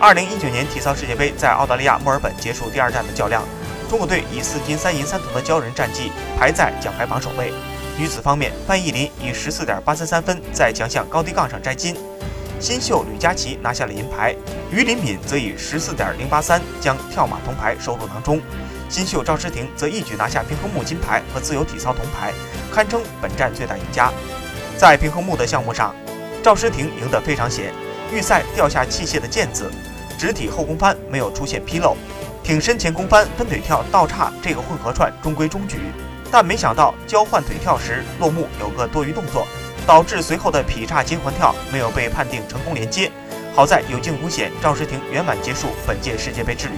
二零一九年体操世界杯在澳大利亚墨尔本结束第二站的较量，中国队以四金三银三铜的骄人战绩排在奖牌榜首位。女子方面，范忆林以十四点八三三分在强项高低杠上摘金，新秀吕佳琪拿下了银牌，于林敏则以十四点零八三将跳马铜牌收入囊中，新秀赵诗婷则一举拿下平衡木金牌和自由体操铜牌，堪称本站最大赢家。在平衡木的项目上，赵诗婷赢得非常险，预赛掉下器械的毽子，直体后空翻没有出现纰漏，挺身前空翻分腿跳倒叉这个混合串中规中矩。但没想到交换腿跳时，落幕有个多余动作，导致随后的劈叉金环跳没有被判定成功连接。好在有惊无险，赵诗婷圆满结束本届世界杯之旅。